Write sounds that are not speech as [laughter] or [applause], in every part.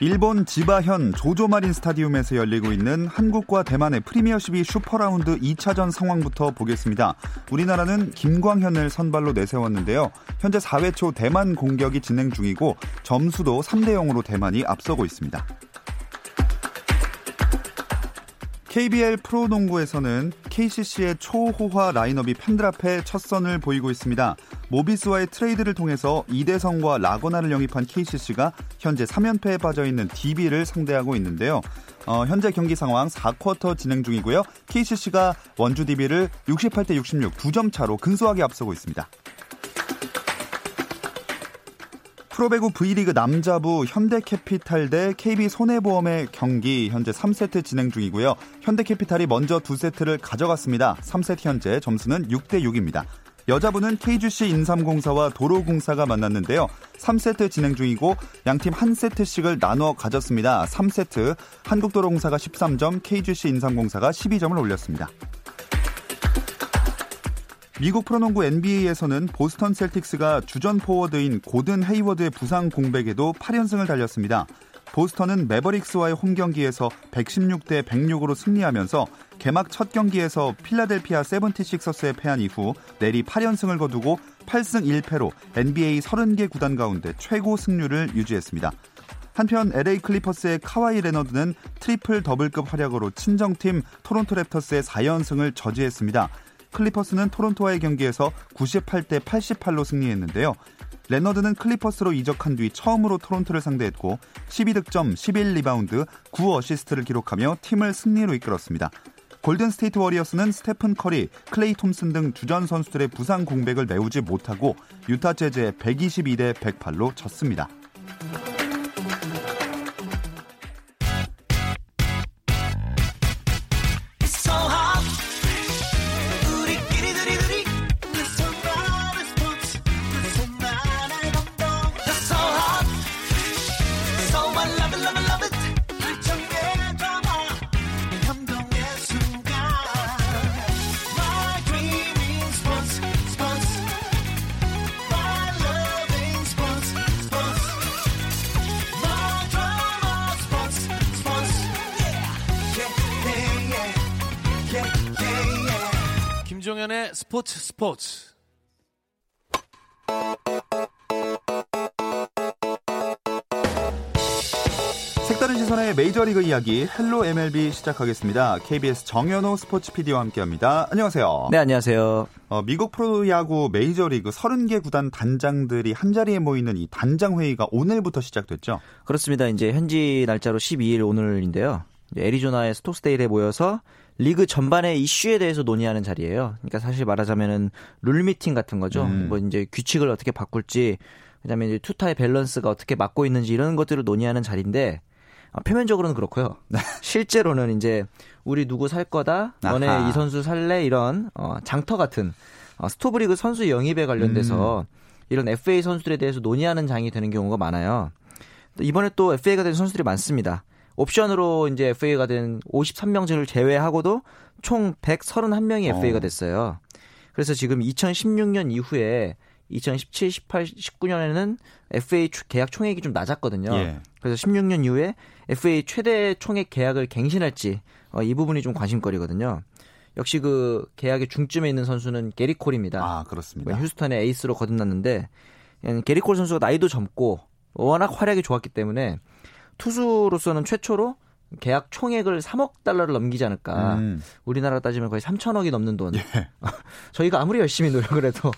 일본 지바현 조조 마린 스타디움에서 열리고 있는 한국과 대만의 프리미어 십이 슈퍼라운드 2차전 상황부터 보겠습니다. 우리나라는 김광현을 선발로 내세웠는데요. 현재 4회 초 대만 공격이 진행 중이고 점수도 3대 0으로 대만이 앞서고 있습니다. KBL 프로농구에서는 KCC의 초호화 라인업이 팬들 앞에 첫 선을 보이고 있습니다. 모비스와의 트레이드를 통해서 이대성과 라건아를 영입한 KCC가 현재 3연패에 빠져 있는 DB를 상대하고 있는데요. 어, 현재 경기 상황 4쿼터 진행 중이고요. KCC가 원주 DB를 68대 66 2점 차로 근소하게 앞서고 있습니다. 프로배구 V리그 남자부 현대캐피탈 대 KB손해보험의 경기 현재 3세트 진행 중이고요. 현대캐피탈이 먼저 2세트를 가져갔습니다. 3세트 현재 점수는 6대 6입니다. 여자부는 KGC 인삼공사와 도로공사가 만났는데요. 3세트 진행 중이고 양팀 한 세트씩을 나눠 가졌습니다. 3세트 한국도로공사가 13점, KGC 인삼공사가 12점을 올렸습니다. 미국 프로농구 NBA에서는 보스턴 셀틱스가 주전 포워드인 고든 헤이워드의 부상 공백에도 8연승을 달렸습니다. 보스턴은 매버릭스와의 홈 경기에서 116대 106으로 승리하면서 개막 첫 경기에서 필라델피아 세븐티식서스에 패한 이후 내리 8연승을 거두고 8승 1패로 NBA 30개 구단 가운데 최고 승률을 유지했습니다. 한편 LA 클리퍼스의 카와이 레너드는 트리플 더블급 활약으로 친정팀 토론토 랩터스의 4연승을 저지했습니다. 클리퍼스는 토론토와의 경기에서 98대 88로 승리했는데요. 레너드는 클리퍼스로 이적한 뒤 처음으로 토론토를 상대했고 12득점, 11리바운드, 9어시스트를 기록하며 팀을 승리로 이끌었습니다. 골든 스테이트 워리어스는 스테픈 커리, 클레이 톰슨 등 주전 선수들의 부상 공백을 메우지 못하고 유타 재즈에 122대 108로 졌습니다. 이야기 Hello MLB 시작하겠습니다. KBS 정현호 스포츠 PD와 함께합니다. 안녕하세요. 네, 안녕하세요. 어, 미국 프로야구 메이저리그 30개 구단 단장들이 한자리에 모이는 이 단장 회의가 오늘부터 시작됐죠. 그렇습니다. 이제 현지 날짜로 12일 오늘인데요. 애리조나의 스코츠데일에 모여서 리그 전반의 이슈에 대해서 논의하는 자리예요. 그러니까 사실 말하자면은 룰 미팅 같은 거죠. 음. 뭐 이제 규칙을 어떻게 바꿀지, 그다음에 이제 투타의 밸런스가 어떻게 맞고 있는지 이런 것들을 논의하는 자리인데 어, 표면적으로는 그렇고요. 네. 실제로는 이제 우리 누구 살 거다, 너네 아하. 이 선수 살래 이런 어, 장터 같은 어, 스토브리그 선수 영입에 관련돼서 음. 이런 FA 선수들에 대해서 논의하는 장이 되는 경우가 많아요. 이번에 또 FA가 된 선수들이 많습니다. 옵션으로 이제 FA가 된 53명제를 제외하고도 총 131명이 FA가 됐어요. 그래서 지금 2016년 이후에 2017, 18, 19년에는 FA 계약 총액이 좀 낮았거든요. 예. 그래서 16년 이후에 FA 최대 총액 계약을 갱신할지 어, 이 부분이 좀 관심거리거든요. 역시 그 계약의 중점에 있는 선수는 게리 콜입니다. 아, 그렇습니다. 휴스턴의 에이스로 거듭났는데 게리 콜 선수가 나이도 젊고 워낙 활약이 좋았기 때문에 투수로서는 최초로 계약 총액을 3억 달러를 넘기지 않을까. 음. 우리나라 따지면 거의 3천억이 넘는 돈. 예. [laughs] 저희가 아무리 열심히 노력을 해도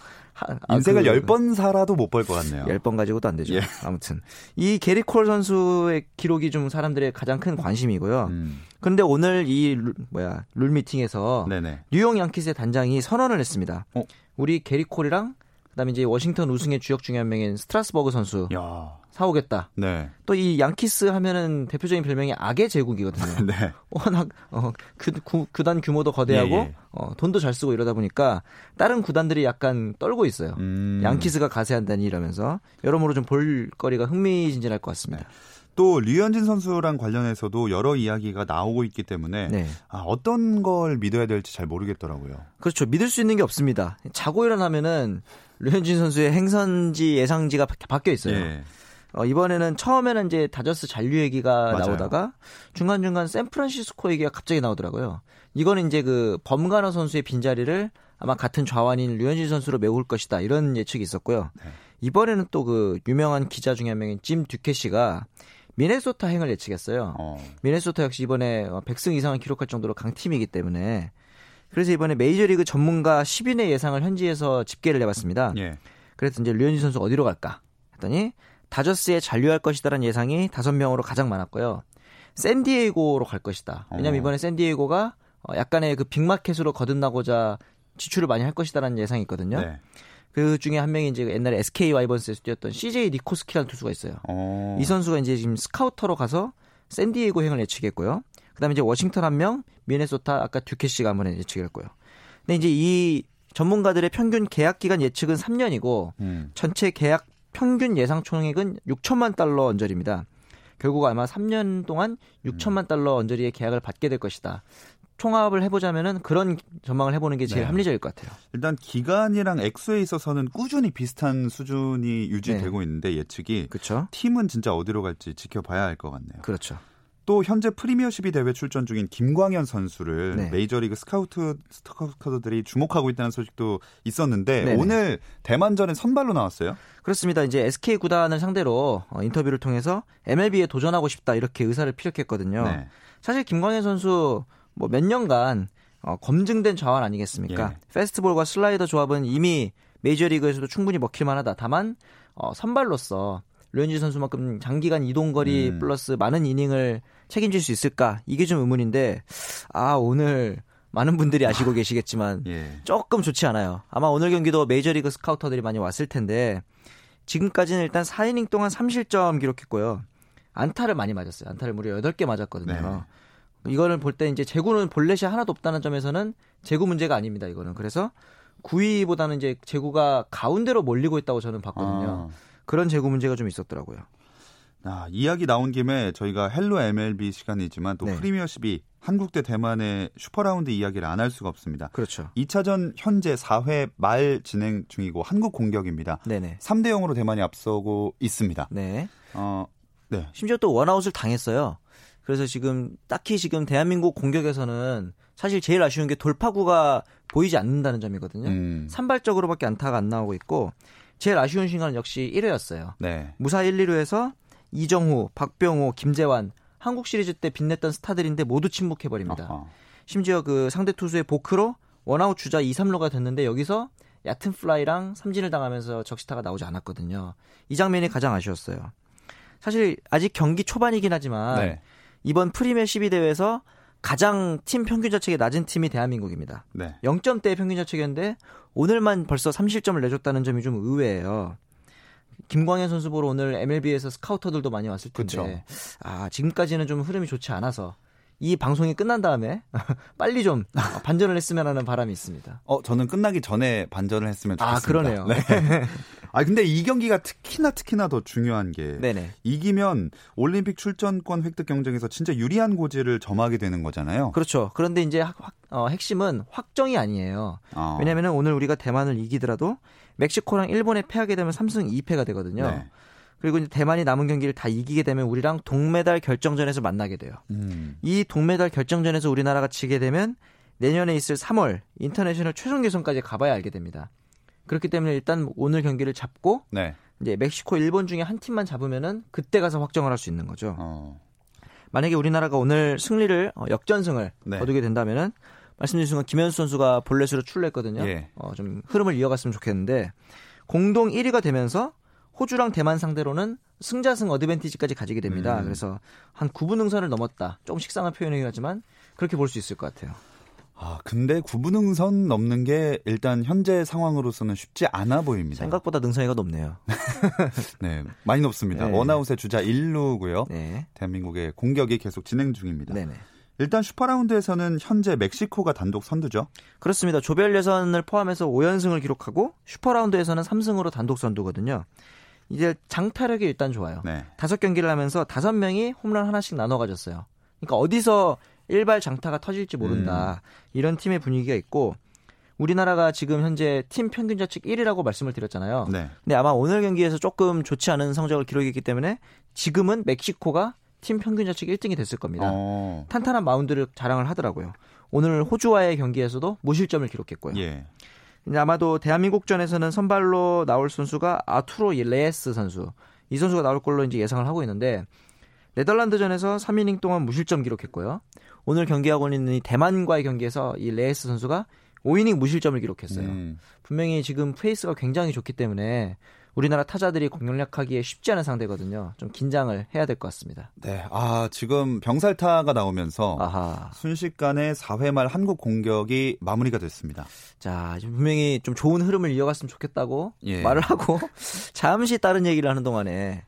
인생을 그, 10번 살아도 못 벌 것 같네요. 10번 가지고도 안 되죠. 예. 아무튼 이 게릿 콜 선수의 기록이 좀 사람들의 가장 큰 관심이고요. 음. 그런데 오늘 이 룰, 뭐야 룰 미팅에서 네네. 뉴욕 양키스의 단장이 선언을 했습니다. 어? 우리 게릿 콜이랑 그다음에 이제 워싱턴 우승의 주역 중에 한 명인 스트라스버그 선수 야. 사오겠다. 네. 또 이 양키스 하면은 대표적인 별명이 악의 제국이거든요. [laughs] 네. 워낙 어, 구, 구, 구단 규모도 거대하고 예, 예. 어, 돈도 잘 쓰고 이러다 보니까 다른 구단들이 약간 떨고 있어요. 음. 양키스가 가세한다니 이러면서 여러모로 좀 볼거리가 흥미진진할 것 같습니다. 또 류현진 선수랑 관련해서도 여러 이야기가 나오고 있기 때문에 네. 아, 어떤 걸 믿어야 될지 잘 모르겠더라고요. 그렇죠. 믿을 수 있는 게 없습니다. 자고 일어나면은 류현진 선수의 행선지 예상지가 바, 바뀌어 있어요. 예. 어, 이번에는 처음에는 이제 다저스 잔류 얘기가 맞아요. 나오다가 중간중간 샌프란시스코 얘기가 갑자기 나오더라고요. 이거는 이제 그 범가너 선수의 빈자리를 아마 같은 좌완인 류현진 선수로 메울 것이다. 이런 예측이 있었고요. 네. 이번에는 또 그 유명한 기자 중에 한 명인 짐 듀케시가 미네소타 행을 예측했어요. 어. 미네소타 역시 이번에 100승 이상을 기록할 정도로 강팀이기 때문에 그래서 이번에 메이저리그 전문가 10인의 예상을 현지에서 집계를 해봤습니다. 예. 그래서 이제 류현진 선수 어디로 갈까 했더니 다저스에 잔류할 것이다라는 예상이 5명으로 가장 많았고요. 샌디에이고로 갈 것이다. 왜냐면 어. 이번에 샌디에이고가 어, 약간의 그 빅마켓으로 거듭나고자 지출을 많이 할 것이다라는 예상이 있거든요. 네. 그 중에 한 명이 이제 옛날에 SK 와이번스에서 뛰었던 CJ 니코스키라는 투수가 있어요. 어. 이 선수가 이제 지금 스카우터로 가서 샌디에이고 행을 예측했고요. 그다음에 이제 워싱턴 한 명, 미네소타 아까 듀케시가 한번 예측했고요. 근데 이제 이 전문가들의 평균 계약 기간 예측은 3년이고 음. 전체 계약 평균 예상 총액은 6천만 달러 언저리입니다. 결국 아마 3년 동안 6천만 달러 언저리의 계약을 받게 될 것이다. 총합을 해보자면은 그런 전망을 해보는 게 제일 네. 합리적일 것 같아요. 일단 기간이랑 액수에 있어서는 꾸준히 비슷한 수준이 유지되고 있는데 예측이 그렇죠? 팀은 진짜 어디로 갈지 지켜봐야 할 것 같네요. 그렇죠. 또 현재 프리미어십이 대회 출전 중인 김광현 선수를 네. 메이저리그 스카우트 스카우터들이 주목하고 있다는 소식도 있었는데 네네. 오늘 대만전에 선발로 나왔어요. 그렇습니다. 이제 SK 구단을 상대로 어, 인터뷰를 통해서 MLB에 도전하고 싶다 이렇게 의사를 피력했거든요. 네. 사실 김광현 선수 뭐 몇 년간 어, 검증된 좌완 아니겠습니까? 예. 페스티벌과 슬라이더 조합은 이미 메이저리그에서도 충분히 먹힐만하다. 다만 어, 선발로서 류현진 선수만큼 장기간 이동거리 음. 플러스 많은 이닝을 책임질 수 있을까? 이게 좀 의문인데 아 오늘 많은 분들이 아시고 계시겠지만 예. 조금 좋지 않아요. 아마 오늘 경기도 메이저리그 스카우터들이 많이 왔을 텐데 지금까지는 일단 4이닝 동안 3실점 기록했고요. 안타를 많이 맞았어요. 안타를 무려 8개 맞았거든요. 이거를 볼 때 이제 제구는 볼넷이 하나도 없다는 점에서는 제구 문제가 아닙니다. 이거는 그래서 구위보다는 이제 제구가 가운데로 몰리고 있다고 저는 봤거든요. 그런 제구 문제가 좀 있었더라고요. 아, 이야기 나온 김에 저희가 Hello MLB 시간이지만 또 네. 프리미어 십이 한국 대 대만의 슈퍼라운드 이야기를 안 할 수가 없습니다. 그렇죠. 2차전 현재 4회 말 진행 중이고 한국 공격입니다. 네네. 3대 0으로 대만이 앞서고 있습니다. 네. 어, 네. 심지어 또 원아웃을 당했어요. 그래서 지금 딱히 지금 대한민국 공격에서는 사실 제일 아쉬운 게 돌파구가 보이지 않는다는 점이거든요. 음, 산발적으로밖에 안타가 안 나오고 있고 제일 아쉬운 순간은 역시 1회였어요. 네. 무사 1, 2루에서 이정후, 박병호, 김재환 한국 시리즈 때 빛냈던 스타들인데 모두 침묵해 버립니다. 심지어 그 상대 투수의 보크로 원아웃 주자 2, 3루가 됐는데 여기서 얕은 플라이랑 삼진을 당하면서 적시타가 나오지 않았거든요. 이 장면이 가장 아쉬웠어요. 사실 아직 경기 초반이긴 하지만 네. 이번 프리미어 12 대회에서 가장 팀 평균 자책이 낮은 팀이 대한민국입니다. 네. 0점대 평균 자책이었는데 오늘만 벌써 3실점을 내줬다는 점이 좀 의외예요. 김광현 선수 보러 오늘 MLB에서 스카우터들도 많이 왔을 텐데 그쵸. 아 지금까지는 좀 흐름이 좋지 않아서 이 방송이 끝난 다음에 [laughs] 빨리 좀 반전을 했으면 하는 바람이 있습니다. 어, 저는 끝나기 전에 반전을 했으면 아 좋겠습니다. 그러네요. 네. [laughs] 아, 근데 이 경기가 특히나 특히나 더 중요한 게 네네. 이기면 올림픽 출전권 획득 경쟁에서 진짜 유리한 고지를 점하게 되는 거잖아요. 그렇죠. 그런데 이제 확- 확- 어, 핵심은 확정이 아니에요. 어. 왜냐하면 오늘 우리가 대만을 이기더라도 멕시코랑 일본에 패하게 되면 3승 2패가 되거든요. 네. 그리고 이제 대만이 남은 경기를 다 이기게 되면 우리랑 동메달 결정전에서 만나게 돼요. 음. 이 동메달 결정전에서 우리나라가 지게 되면 내년에 있을 3월 인터내셔널 최종 예선까지 가봐야 알게 됩니다. 그렇기 때문에 일단 오늘 경기를 잡고 네. 이제 멕시코, 일본 중에 한 팀만 잡으면은 그때 가서 확정을 할 수 있는 거죠. 어. 만약에 우리나라가 오늘 승리를 어, 역전승을 네. 거두게 된다면은 말씀드린 순간 김현수 선수가 볼넷으로 출루했거든요. 예. 어, 좀 흐름을 이어갔으면 좋겠는데 공동 1위가 되면서 호주랑 대만 상대로는 승자승 어드밴티지까지 가지게 됩니다. 음. 그래서 한 9분 응선을 넘었다. 조금 식상한 표현이긴 하지만 그렇게 볼 수 있을 것 같아요. 아, 근데 구분응선 넘는 게 일단 현재 상황으로서는 쉽지 않아 보입니다. 생각보다 능선이가 높네요. [laughs] 네, 많이 높습니다. 네. 원아웃의 주자 1루고요. 네. 대한민국의 공격이 계속 진행 중입니다. 네네. 일단 슈퍼라운드에서는 현재 멕시코가 단독 선두죠. 그렇습니다. 조별 예선을 포함해서 5연승을 기록하고 슈퍼라운드에서는 3승으로 단독 선두거든요. 이제 장타력이 일단 좋아요. 네. 다섯 경기를 하면서 다섯 명이 홈런 하나씩 나눠 가졌어요. 그러니까 어디서 일발 장타가 터질지 모른다. 이런 팀의 분위기가 있고 우리나라가 지금 현재 팀 평균 자책 1위라고 말씀을 드렸잖아요. 네. 근데 아마 오늘 경기에서 조금 좋지 않은 성적을 기록했기 때문에 지금은 멕시코가 팀 평균 자책 1등이 됐을 겁니다. 어. 탄탄한 마운드를 자랑을 하더라고요. 오늘 호주와의 경기에서도 무실점을 기록했고요. 예. 아마도 대한민국전에서는 선발로 나올 선수가 아투로 레에스 선수. 이 선수가 나올 걸로 이제 예상을 하고 있는데 네덜란드전에서 3이닝 동안 무실점 기록했고요. 오늘 경기하고 있는 이 대만과의 경기에서 이 레에스 선수가 5이닝 무실점을 기록했어요. 음. 분명히 지금 페이스가 굉장히 좋기 때문에 우리나라 타자들이 공략하기에 쉽지 않은 상대거든요. 좀 긴장을 해야 될 것 같습니다. 네. 아, 지금 병살타가 나오면서 아하. 순식간에 4회 말 한국 공격이 마무리가 됐습니다. 자, 분명히 좀 좋은 흐름을 이어갔으면 좋겠다고 예. 말을 하고 [laughs] 잠시 다른 얘기를 하는 동안에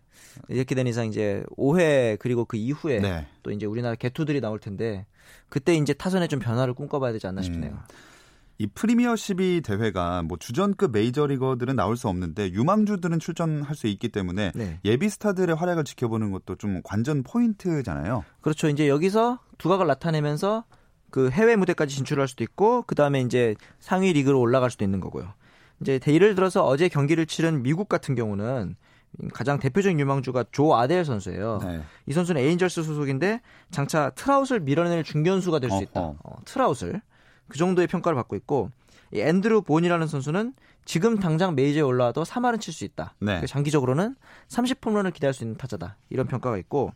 이렇게 된 이상 이제 5회 그리고 그 이후에 네. 또 이제 우리나라 개투들이 나올 텐데 그때 이제 타선에 좀 변화를 꿈꿔봐야 되지 음. 않나 싶네요. 이 프리미어 12 대회가 뭐 주전급 메이저리거들은 나올 수 없는데 유망주들은 출전할 수 있기 때문에 네. 예비 스타들의 활약을 지켜보는 것도 좀 관전 포인트잖아요. 그렇죠. 이제 여기서 두각을 나타내면서 그 해외 무대까지 진출할 수도 있고 그 다음에 이제 상위 리그로 올라갈 수도 있는 거고요. 이제 예를 들어서 어제 경기를 치른 미국 같은 경우는 가장 대표적인 유망주가 조 아델 선수예요. 네. 이 선수는 에인절스 소속인데 장차 트라웃을 밀어낼 중견수가 될 수 있다. 어, 트라웃을 그 정도의 평가를 받고 있고 이 앤드루 본이라는 선수는 지금 당장 메이저에 올라와도 3할은 칠 수 있다. 네. 장기적으로는 30홈런을 기대할 수 있는 타자다. 이런 평가가 있고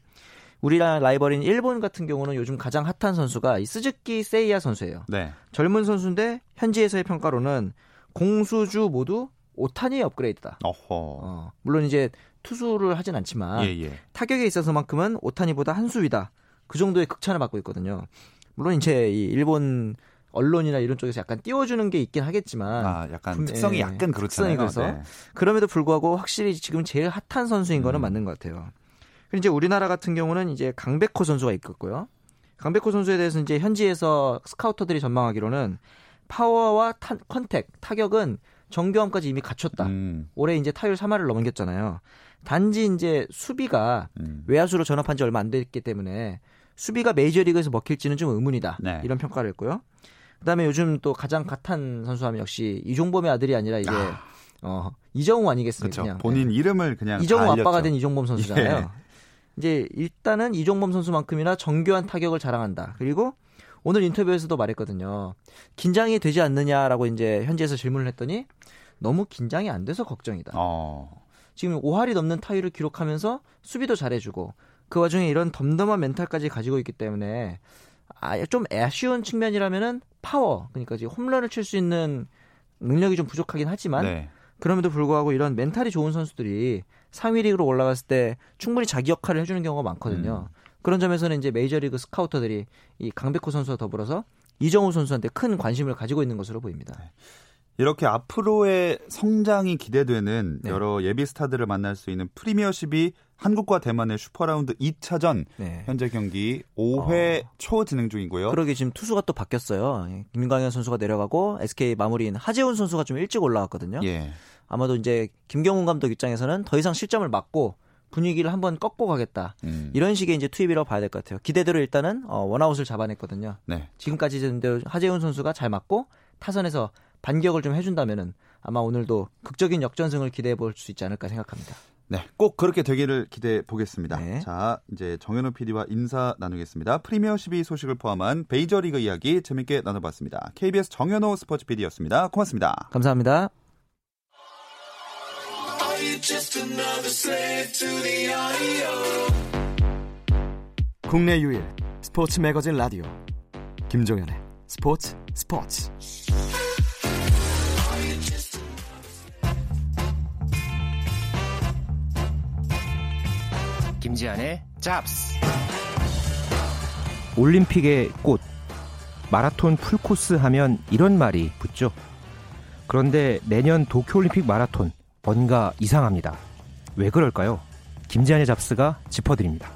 우리랑 라이벌인 일본 같은 경우는 요즘 가장 핫한 선수가 이 스즈키 세이야 선수예요. 네. 젊은 선수인데 현지에서의 평가로는 공수주 모두 오타니의 업그레이드다. 어, 물론 이제 투수를 하진 않지만 예, 예. 타격에 있어서만큼은 오타니보다 한 수위다. 그 정도의 극찬을 받고 있거든요. 물론 이제 이 일본 언론이나 이런 쪽에서 약간 띄워주는 게 있긴 하겠지만 아, 약간 분- 특성이 예, 약간 특성이 그렇잖아요. 그래서 네. 그럼에도 불구하고 확실히 지금 제일 핫한 선수인 거는 음. 맞는 것 같아요. 그리고 이제 우리나라 같은 경우는 이제 강백호 선수가 있겠고요. 강백호 선수에 대해서 이제 현지에서 스카우터들이 전망하기로는 파워와 타, 컨택, 타격은 정교함까지 이미 갖췄다. 음, 올해 이제 타율 3할을 넘겼잖아요. 단지 이제 수비가 음. 외야수로 전업한 지 얼마 안 됐기 때문에 수비가 메이저리그에서 먹힐지는 좀 의문이다. 네. 이런 평가를 했고요. 그다음에 요즘 또 가장 핫한 선수하면 역시 이종범의 아들이 아니라 이제 어, 이정후 아니겠습니까? 그냥. 본인 이름을 그냥 네. 이정후 다 아빠가. 된 이종범 선수잖아요. 예. 이제 일단은 이종범 선수만큼이나 정교한 타격을 자랑한다. 그리고 오늘 인터뷰에서도 말했거든요. 긴장이 되지 않느냐라고 이제 현지에서 질문을 했더니 너무 긴장이 안 돼서 걱정이다. 어. 지금 5할이 넘는 타율을 기록하면서 수비도 잘해주고 그 와중에 이런 덤덤한 멘탈까지 가지고 있기 때문에 아, 좀 아쉬운 측면이라면은 파워 그러니까 이제 홈런을 칠 수 있는 능력이 좀 부족하긴 하지만 네. 그럼에도 불구하고 이런 멘탈이 좋은 선수들이 상위 리그로 올라갔을 때 충분히 자기 역할을 해주는 경우가 많거든요. 그런 점에서는 이제 메이저리그 스카우터들이 이 강백호 선수와 더불어서 이정후 선수한테 큰 관심을 가지고 있는 것으로 보입니다. 이렇게 앞으로의 성장이 기대되는 네. 여러 예비 스타들을 만날 수 있는 프리미어12 한국과 대만의 슈퍼라운드 2차전 네. 현재 경기 5회 초 진행 중이고요. 그러게 지금 투수가 또 바뀌었어요. 예, 김광현 선수가 내려가고 SK 마무리인 하재훈 선수가 좀 일찍 올라왔거든요. 예. 아마도 이제 김경문 감독 입장에서는 더 이상 실점을 막고 분위기를 한번 꺾고 가겠다. 음. 이런 식의 이제 투입이라고 봐야 될 것 같아요. 기대대로 일단은 어, 원아웃을 잡아냈거든요. 네. 지금까지 됐는데 하재훈 선수가 잘 맞고 타선에서 반격을 좀 해준다면은 아마 오늘도 극적인 역전승을 기대해 볼 수 있지 않을까 생각합니다. 네, 꼭 그렇게 되기를 기대해 보겠습니다. 네. 자, 이제 정현우 PD와 인사 나누겠습니다. 프리미어 12 소식을 포함한 베이저리그 이야기 재밌게 나눠봤습니다. KBS 정현우 스포츠 PD였습니다. 고맙습니다. 감사합니다. 국내 유일 스포츠 매거진 라디오 김종현의 스포츠 스포츠 김지한의 잡스 올림픽의 꽃 마라톤 풀코스 하면 이런 말이 붙죠. 그런데 내년 도쿄올림픽 마라톤 뭔가 이상합니다. 왜 그럴까요? 김지한의 잡스가 짚어드립니다.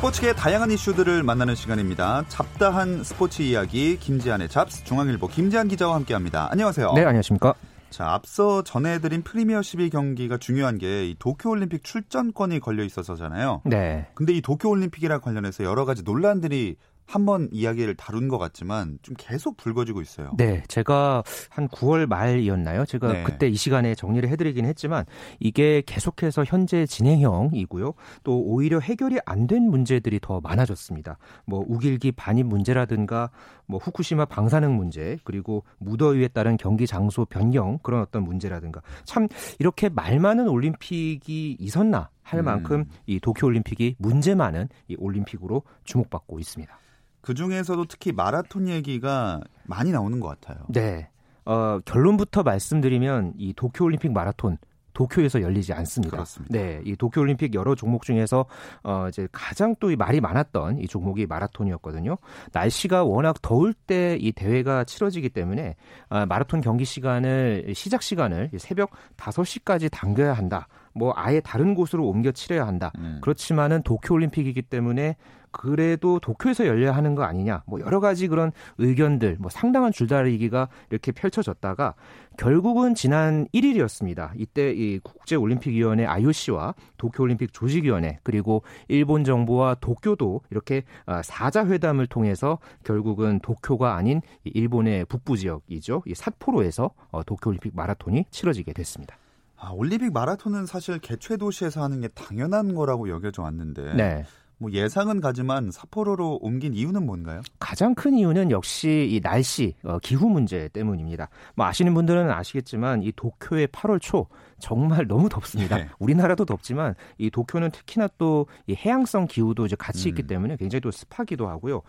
스포츠계의 다양한 이슈들을 만나는 시간입니다. 잡다한 스포츠 이야기 김지한의 잡스 중앙일보 김지한 기자와 함께합니다. 안녕하세요. 네, 안녕하십니까? 자, 앞서 전해드린 프리미어 12 경기가 중요한 게이 도쿄올림픽 출전권이 걸려 있어서잖아요. 네. 근데 이 도쿄올림픽이랑 관련해서 여러 가지 논란들이 한번 이야기를 다룬 것 같지만 좀 계속 불거지고 있어요. 네, 제가 한 9월 말이었나요? 제가 네. 그때 이 시간에 정리를 해드리긴 했지만 이게 계속해서 현재 진행형이고요. 또 오히려 해결이 안 된 문제들이 더 많아졌습니다. 뭐 우길기 반입 문제라든가 뭐 후쿠시마 방사능 문제 그리고 무더위에 따른 경기 장소 변경 그런 어떤 문제라든가 참 이렇게 말 많은 올림픽이 있었나 할 음. 만큼 이 도쿄 올림픽이 문제 많은 이 올림픽으로 주목받고 있습니다. 그 중에서도 특히 마라톤 얘기가 많이 나오는 것 같아요. 네. 어, 결론부터 말씀드리면 이 도쿄올림픽 마라톤 도쿄에서 열리지 않습니다. 그렇습니다. 네, 이 도쿄올림픽 여러 종목 중에서 어 이제 가장 또 이 말이 많았던 이 종목이 마라톤이었거든요. 날씨가 워낙 더울 때 이 대회가 치러지기 때문에 아, 마라톤 경기 시간을 시작 시간을 새벽 5시까지 당겨야 한다. 뭐 아예 다른 곳으로 옮겨 치러야 한다. 음. 그렇지만은 도쿄올림픽이기 때문에 그래도 도쿄에서 열려야 하는 거 아니냐. 뭐 여러 가지 그런 의견들, 뭐 상당한 줄다리기가 이렇게 펼쳐졌다가 결국은 지난 1일이었습니다. 이때 이 국제올림픽위원회 IOC와 도쿄올림픽 조직위원회 그리고 일본 정부와 도쿄도 이렇게 아, 사자 회담을 통해서 결국은 도쿄가 아닌 이 일본의 북부 지역이죠. 이 삿포로에서 어, 도쿄올림픽 마라톤이 치러지게 됐습니다. 아, 올림픽 마라톤은 사실 개최 도시에서 하는 게 당연한 거라고 여겨져 왔는데 네. 뭐 예상은 가지만 삿포로로 옮긴 이유는 뭔가요? 가장 큰 이유는 역시 이 날씨, 어, 기후 문제 때문입니다. 뭐 아시는 분들은 아시겠지만 이 도쿄의 8월 초 정말 너무 덥습니다. 네. 우리나라도 덥지만 이 도쿄는 특히나 또 이 해양성 기후도 이제 같이 있기 음. 때문에 굉장히 또 습하기도 하고요.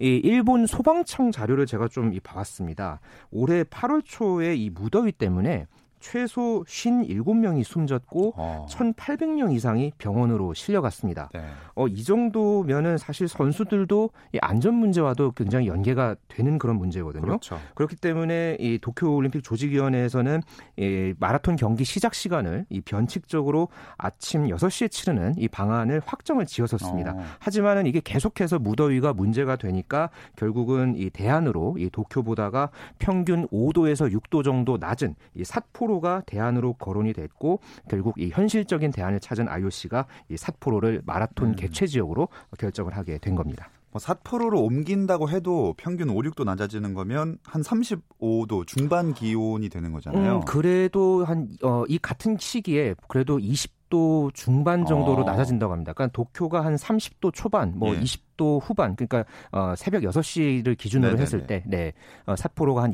이 일본 소방청 자료를 제가 좀 이 봐왔습니다. 올해 8월 초에 이 무더위 때문에 최소 57명이 숨졌고 어. 1,800명 이상이 병원으로 실려갔습니다. 네. 어, 이 정도면은 사실 선수들도 이 안전 문제와도 굉장히 연계가 되는 그런 문제거든요. 그렇죠. 그렇기 때문에 이 도쿄올림픽 조직위원회에서는 이 마라톤 경기 시작 시간을 이 변칙적으로 아침 6시에 치르는 이 방안을 확정을 지었었습니다. 어. 하지만은 이게 계속해서 무더위가 문제가 되니까 결국은 이 대안으로 이 도쿄보다가 평균 5도에서 6도 정도 낮은 이 삿포로 가 대안으로 거론이 됐고 결국 이 현실적인 대안을 찾은 IOC가 이 삿포로를 마라톤 음. 개최 지역으로 결정을 하게 된 겁니다. 뭐 삿포로로 옮긴다고 해도 평균 5, 6도 낮아지는 거면 한 35도 중반 기온이 되는 거잖아요. 음, 그래도 한 어, 이 같은 시기에 그래도 20도 중반 정도로 어. 낮아진다고 합니다. 그러니까 도쿄가 한 30도 초반, 뭐 예. 20도 후반, 그러니까 어, 새벽 6시를 기준으로 네네네. 했을 때, 네, 어, 삿포로가 한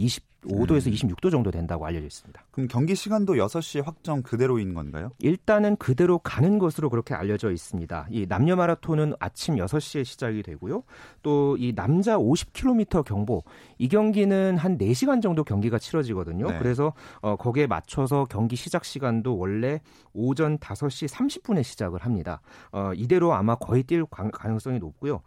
25도에서 음. 26도 정도 된다고 알려져 있습니다. 그럼 경기 시간도 6시에 확정 그대로인 건가요? 일단은 그대로 가는 것으로 그렇게 알려져 있습니다. 이 남녀 마라톤은 아침 6시에 시작이 되고요. 또 이 남자 50km 경보 이 경기는 한 4시간 정도 경기가 치러지거든요. 네. 그래서 어, 거기에 맞춰서 경기 시작 시간도 원래 오전 5시 30분에 시작을 합니다. 어, 이대로 아마 거의 뛸 가- 가능성이 높고요.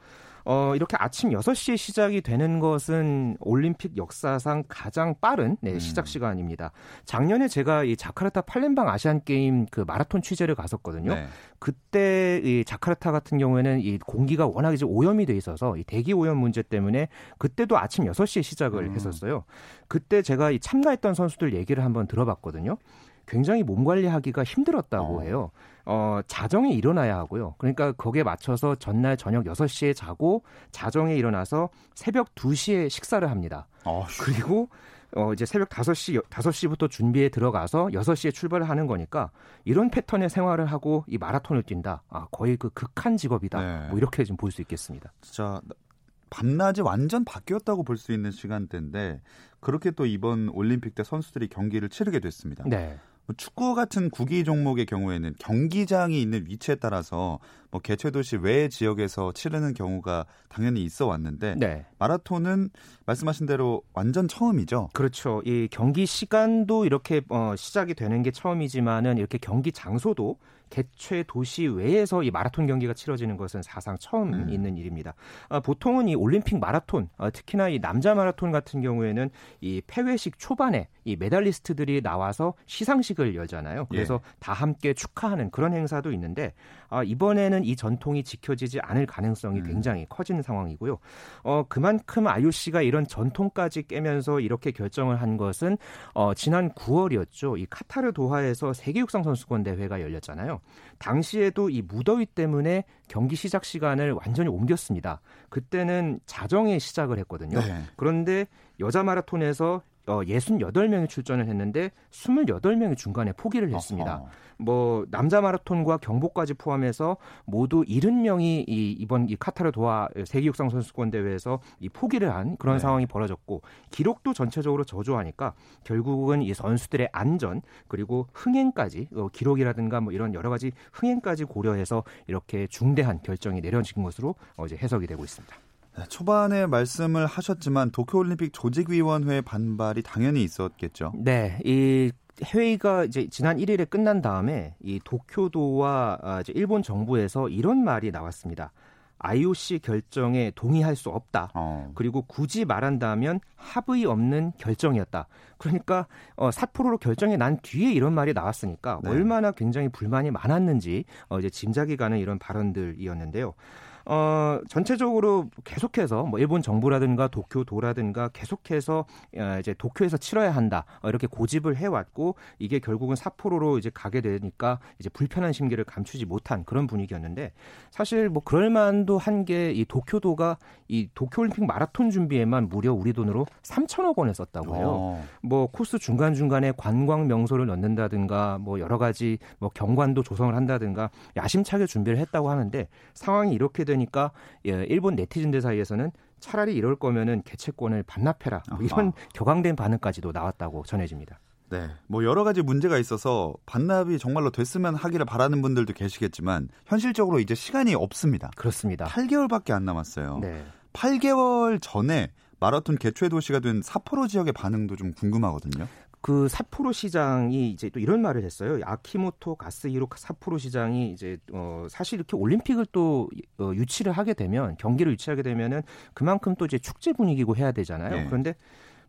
어, 이렇게 아침 6시에 시작이 되는 것은 올림픽 역사상 가장 빠른 네, 시작 음. 시간입니다. 작년에 제가 이 자카르타 팔렘방 아시안 게임 그 마라톤 취재를 갔었거든요. 네. 그때 이 자카르타 같은 경우에는 이 공기가 워낙 이제 오염이 돼 있어서 이 대기 오염 문제 때문에 그때도 아침 6시에 시작을 음. 했었어요. 그때 제가 이 참가했던 선수들 얘기를 한번 들어봤거든요. 굉장히 몸 관리하기가 힘들었다고 어. 해요. 어, 자정에 일어나야 하고요. 그러니까 거기에 맞춰서 전날 저녁 6시에 자고 자정에 일어나서 새벽 2시에 식사를 합니다. 어, 그리고 어 이제 새벽 5시 5시부터 준비에 들어가서 6시에 출발을 하는 거니까 이런 패턴의 생활을 하고 이 마라톤을 뛴다. 아, 거의 그 극한 직업이다. 네. 뭐 이렇게 좀 볼 수 있겠습니다. 진짜 밤낮이 완전 바뀌었다고 볼 수 있는 시간대인데 그렇게 또 이번 올림픽 때 선수들이 경기를 치르게 됐습니다. 네. 뭐 축구 같은 구기 종목의 경우에는 경기장이 있는 위치에 따라서 뭐 개최 도시 외 지역에서 치르는 경우가 당연히 있어 왔는데 네. 마라톤은 말씀하신 대로 완전 처음이죠. 그렇죠. 이 경기 시간도 이렇게 어, 시작이 되는 게 처음이지만은 이렇게 경기 장소도 개최 도시 외에서 이 마라톤 경기가 치러지는 것은 사상 처음 음. 있는 일입니다. 아, 보통은 이 올림픽 마라톤, 아, 특히나 이 남자 마라톤 같은 경우에는 이 폐회식 초반에 이 메달리스트들이 나와서 시상식을 열잖아요. 그래서 예. 다 함께 축하하는 그런 행사도 있는데 아, 이번에는 이 전통이 지켜지지 않을 가능성이 음. 굉장히 커지는 상황이고요. 어, 그만큼 IOC가 이런 전통까지 깨면서 이렇게 결정을 한 것은 어, 지난 9월이었죠. 이 카타르 도하에서 세계 육상 선수권 대회가 열렸잖아요. 당시에도 이 무더위 때문에 경기 시작 시간을 완전히 옮겼습니다. 그때는 자정에 시작을 했거든요. 네. 그런데 여자 마라톤에서 어, 68명이 출전을 했는데 28명이 중간에 포기를 했습니다. 어허. 뭐 남자 마라톤과 경보까지 포함해서 모두 70명이 이 이번 이 카타르 도하 세계 육상 선수권 대회에서 이 포기를 한 그런 네. 상황이 벌어졌고 기록도 전체적으로 저조하니까 결국은 이 선수들의 안전 그리고 흥행까지 어, 기록이라든가 뭐 이런 여러 가지 흥행까지 고려해서 이렇게 중대한 결정이 내려진 것으로 어, 이제 해석이 되고 있습니다. 네, 초반에 말씀을 하셨지만 도쿄올림픽 조직위원회의 반발이 당연히 있었겠죠. 네, 이 회의가 이제 지난 1일에 끝난 다음에 이 도쿄도와 아, 이제 일본 정부에서 이런 말이 나왔습니다. IOC 결정에 동의할 수 없다. 어. 그리고 굳이 말한다면 합의 없는 결정이었다. 그러니까 어, 삿포로로 결정이 난 뒤에 이런 말이 나왔으니까 네. 얼마나 굉장히 불만이 많았는지 어, 이제 짐작이 가는 이런 발언들이었는데요. 어, 전체적으로 계속해서 뭐 일본 정부라든가 도쿄도라든가 계속해서 어, 이제 도쿄에서 치러야 한다. 어, 이렇게 고집을 해왔고 이게 결국은 삿포로로 이제 가게 되니까 이제 불편한 심기를 감추지 못한 그런 분위기였는데 사실 뭐 그럴 만도 한 게 이 도쿄도가 이 도쿄올림픽 마라톤 준비에만 무려 우리 돈으로 3천억 원을 썼다고 해요. 어. 뭐 코스 중간 중간에 관광 명소를 넣는다든가 뭐 여러 가지 뭐 경관도 조성을 한다든가 야심차게 준비를 했다고 하는데 상황이 이렇게 되 니까 예, 일본 네티즌들 사이에서는 차라리 이럴 거면은 개최권을 반납해라 뭐 이런 아하. 격앙된 반응까지도 나왔다고 전해집니다. 네. 뭐 여러 가지 문제가 있어서 반납이 정말로 됐으면 하기를 바라는 분들도 계시겠지만 현실적으로 이제 시간이 없습니다. 그렇습니다. 8개월밖에 안 남았어요. 네. 8개월 전에 마라톤 개최 도시가 된 삿포로 지역의 반응도 좀 궁금하거든요. 그 삿포로 시장이 이제 또 이런 말을 했어요. 아키모토 가스히로 삿포로 시장이 이제 어 사실 이렇게 올림픽을 또 어, 유치를 하게 되면 경기를 유치하게 되면은 그만큼 또 이제 축제 분위기고 해야 되잖아요. 네. 그런데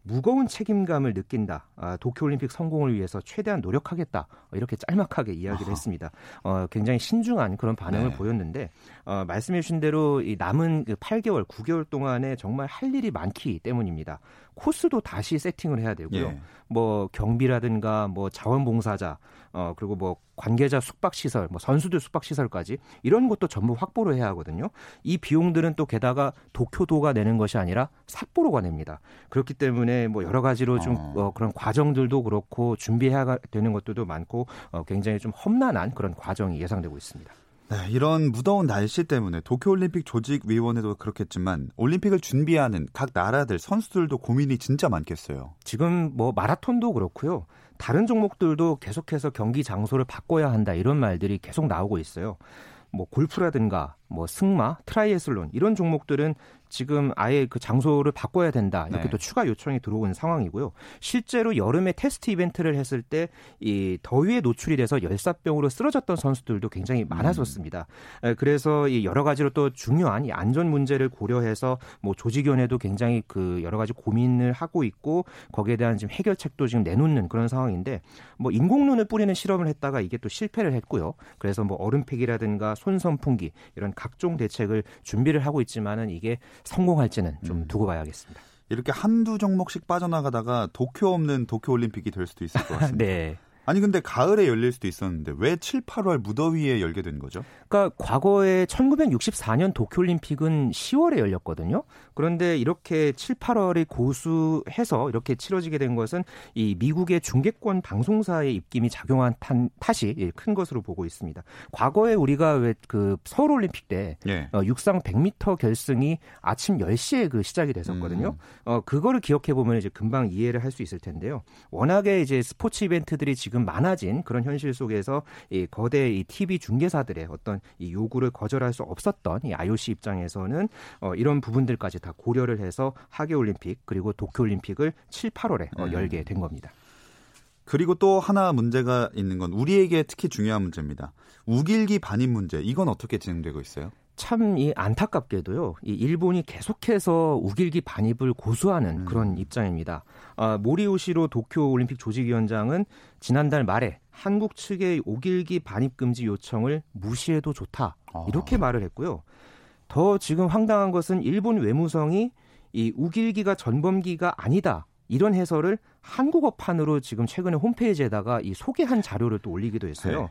무거운 책임감을 느낀다. 아, 도쿄올림픽 성공을 위해서 최대한 노력하겠다. 어, 이렇게 짤막하게 이야기를 아하. 했습니다. 어, 굉장히 신중한 그런 반응을 네. 보였는데 어, 말씀해 주신 대로 이 남은 그 8개월, 9개월 동안에 정말 할 일이 많기 때문입니다. 코스도 다시 세팅을 해야 되고요. 예. 뭐 경비라든가 뭐 자원봉사자 어 그리고 뭐 관계자 숙박 시설 뭐 선수들 숙박 시설까지 이런 것도 전부 확보를 해야 하거든요. 이 비용들은 또 게다가 도쿄도가 내는 것이 아니라 삿포로가 냅니다. 그렇기 때문에 뭐 여러 가지로 좀 어. 어, 그런 과정들도 그렇고 준비해야 되는 것들도 많고 어, 굉장히 좀 험난한 그런 과정이 예상되고 있습니다. 네, 이런 무더운 날씨 때문에 도쿄올림픽 조직위원회도 그렇겠지만 올림픽을 준비하는 각 나라들 선수들도 고민이 진짜 많겠어요. 지금 뭐 마라톤도 그렇고요. 다른 종목들도 계속해서 경기 장소를 바꿔야 한다 이런 말들이 계속 나오고 있어요. 뭐 골프라든가 뭐 승마, 트라이애슬론 이런 종목들은 지금 아예 그 장소를 바꿔야 된다 이렇게 네. 또 추가 요청이 들어온 상황이고요. 실제로 여름에 테스트 이벤트를 했을 때 이 더위에 노출이 돼서 열사병으로 쓰러졌던 선수들도 굉장히 많았었습니다. 에, 그래서 이 여러 가지로 또 중요한 이 안전 문제를 고려해서 뭐 조직위원회도 굉장히 그 여러 가지 고민을 하고 있고 거기에 대한 지금 해결책도 지금 내놓는 그런 상황인데 뭐 인공눈을 뿌리는 실험을 했다가 이게 또 실패를 했고요. 그래서 뭐 얼음팩이라든가 손선풍기 이런 각종 대책을 준비를 하고 있지만은 이게 성공할지는 좀 음. 두고 봐야겠습니다. 이렇게 한두 종목씩 빠져나가다가 도쿄 없는 도쿄 올림픽이 될 수도 있을 것 [laughs] 같습니다. 네. 아니 근데 가을에 열릴 수도 있었는데 왜 7, 8월 무더위에 열게 된 거죠? 그러니까 과거에 1964년 도쿄올림픽은 10월에 열렸거든요. 그런데 이렇게 7, 8월에 고수해서 이렇게 치러지게 된 것은 이 미국의 중계권 방송사의 입김이 작용한 탄- 탓이 예, 큰 것으로 보고 있습니다. 과거에 우리가 왜 그 서울올림픽 때 예. 어, 육상 100m 결승이 아침 10시에 그 시작이 됐었거든요. 음. 어, 그거를 기억해 보면 이제 금방 이해를 할 수 있을 텐데요. 워낙에 이제 스포츠 이벤트들이 지금 지금 많아진 그런 현실 속에서 이 거대 이 TV 중개사들의 어떤 이 요구를 거절할 수 없었던 이 IOC 입장에서는 어, 이런 부분들까지 다 고려를 해서 하계 올림픽 그리고 도쿄 올림픽을 7, 8월에 어, 열게 된 겁니다. 그리고 또 하나 문제가 있는 건 우리에게 특히 중요한 문제입니다. 우길기 반입 문제. 이건 어떻게 진행되고 있어요? 참 이 안타깝게도요. 이 일본이 계속해서 우길기 반입을 고수하는 음. 그런 입장입니다. 아, 모리오시로 도쿄 올림픽 조직위원장은 지난달 말에 한국 측의 우길기 반입 금지 요청을 무시해도 좋다. 아. 이렇게 말을 했고요. 더 지금 황당한 것은 일본 외무성이 이 우길기가 전범기가 아니다. 이런 해설을 한국어판으로 지금 최근에 홈페이지에다가 이 소개한 자료를 또 올리기도 했어요. 네.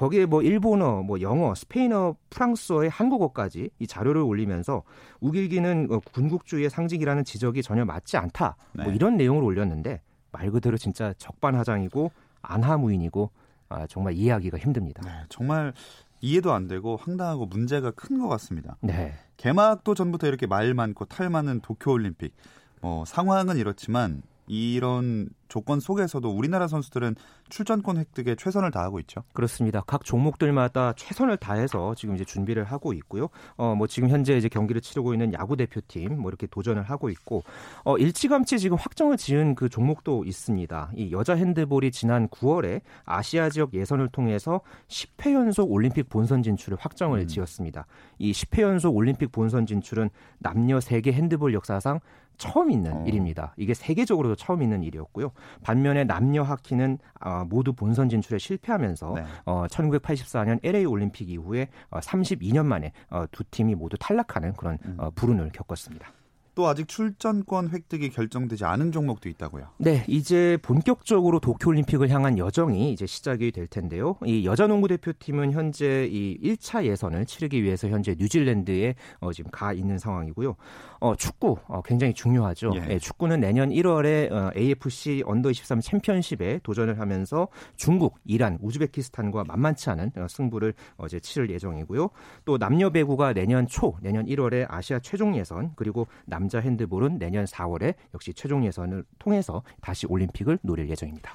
거기에 뭐 일본어, 뭐 영어, 스페인어, 프랑스어의 한국어까지 이 자료를 올리면서 우길기는 어, 군국주의의 상징이라는 지적이 전혀 맞지 않다. 뭐 네. 이런 내용을 올렸는데 말 그대로 진짜 적반하장이고 안하무인이고 아, 정말 이해하기가 힘듭니다. 네, 정말 이해도 안 되고 황당하고 문제가 큰 것 같습니다. 네. 개막도 전부터 이렇게 말 많고 탈 많은 도쿄올림픽. 뭐 상황은 이렇지만 이런 조건 속에서도 우리나라 선수들은 출전권 획득에 최선을 다하고 있죠. 그렇습니다. 각 종목들마다 최선을 다해서 지금 이제 준비를 하고 있고요. 어, 뭐 지금 현재 이제 경기를 치르고 있는 야구 대표팀 뭐 이렇게 도전을 하고 있고, 어, 일찌감치 지금 확정을 지은 그 종목도 있습니다. 이 여자 핸드볼이 지난 9월에 아시아 지역 예선을 통해서 10회 연속 올림픽 본선 진출을 확정을 음. 지었습니다. 이 10회 연속 올림픽 본선 진출은 남녀 세계 핸드볼 역사상 처음 있는 어. 일입니다. 이게 세계적으로도 처음 있는 일이었고요. 반면에 남녀 하키는 아, 모두 본선 진출에 실패하면서 네. 어, 1984년 LA 올림픽 이후에 어, 32년 만에 어, 두 팀이 모두 탈락하는 그런 음. 어, 불운을 겪었습니다. 또 아직 출전권 획득이 결정되지 않은 종목도 있다고요. 네, 이제 본격적으로 도쿄올림픽을 향한 여정이 이제 시작이 될 텐데요. 이 여자 농구 대표팀은 현재 이 1차 예선을 치르기 위해서 현재 뉴질랜드에 어, 지금 가 있는 상황이고요. 어, 축구 어, 굉장히 중요하죠. 예. 예, 축구는 내년 1월에 어, AFC 언더 23 챔피언십에 도전을 하면서 중국, 이란, 우즈베키스탄과 만만치 않은 어, 승부를 어제 치를 예정이고요. 또 남녀 배구가 내년 초, 내년 1월에 아시아 최종 예선 그리고 남자 핸드볼은 내년 4월에 역시 최종 예선을 통해서 다시 올림픽을 노릴 예정입니다.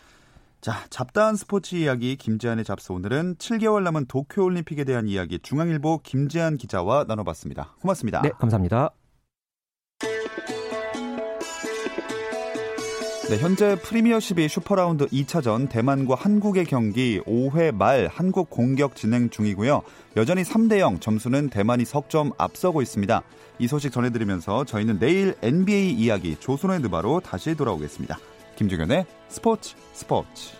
자, 잡다한 스포츠 이야기 김재한의 잡스 오늘은 7개월 남은 도쿄 올림픽에 대한 이야기 중앙일보 김재한 기자와 나눠봤습니다. 고맙습니다. 네, 감사합니다. 네, 현재 프리미어12 슈퍼라운드 2차전 대만과 한국의 경기 5회 말 한국 공격 진행 중이고요. 여전히 3대 0 점수는 대만이 석점 앞서고 있습니다. 이 소식 전해드리면서 저희는 내일 NBA 이야기 조선의 느바로 다시 돌아오겠습니다. 김종현의 스포츠 스포츠.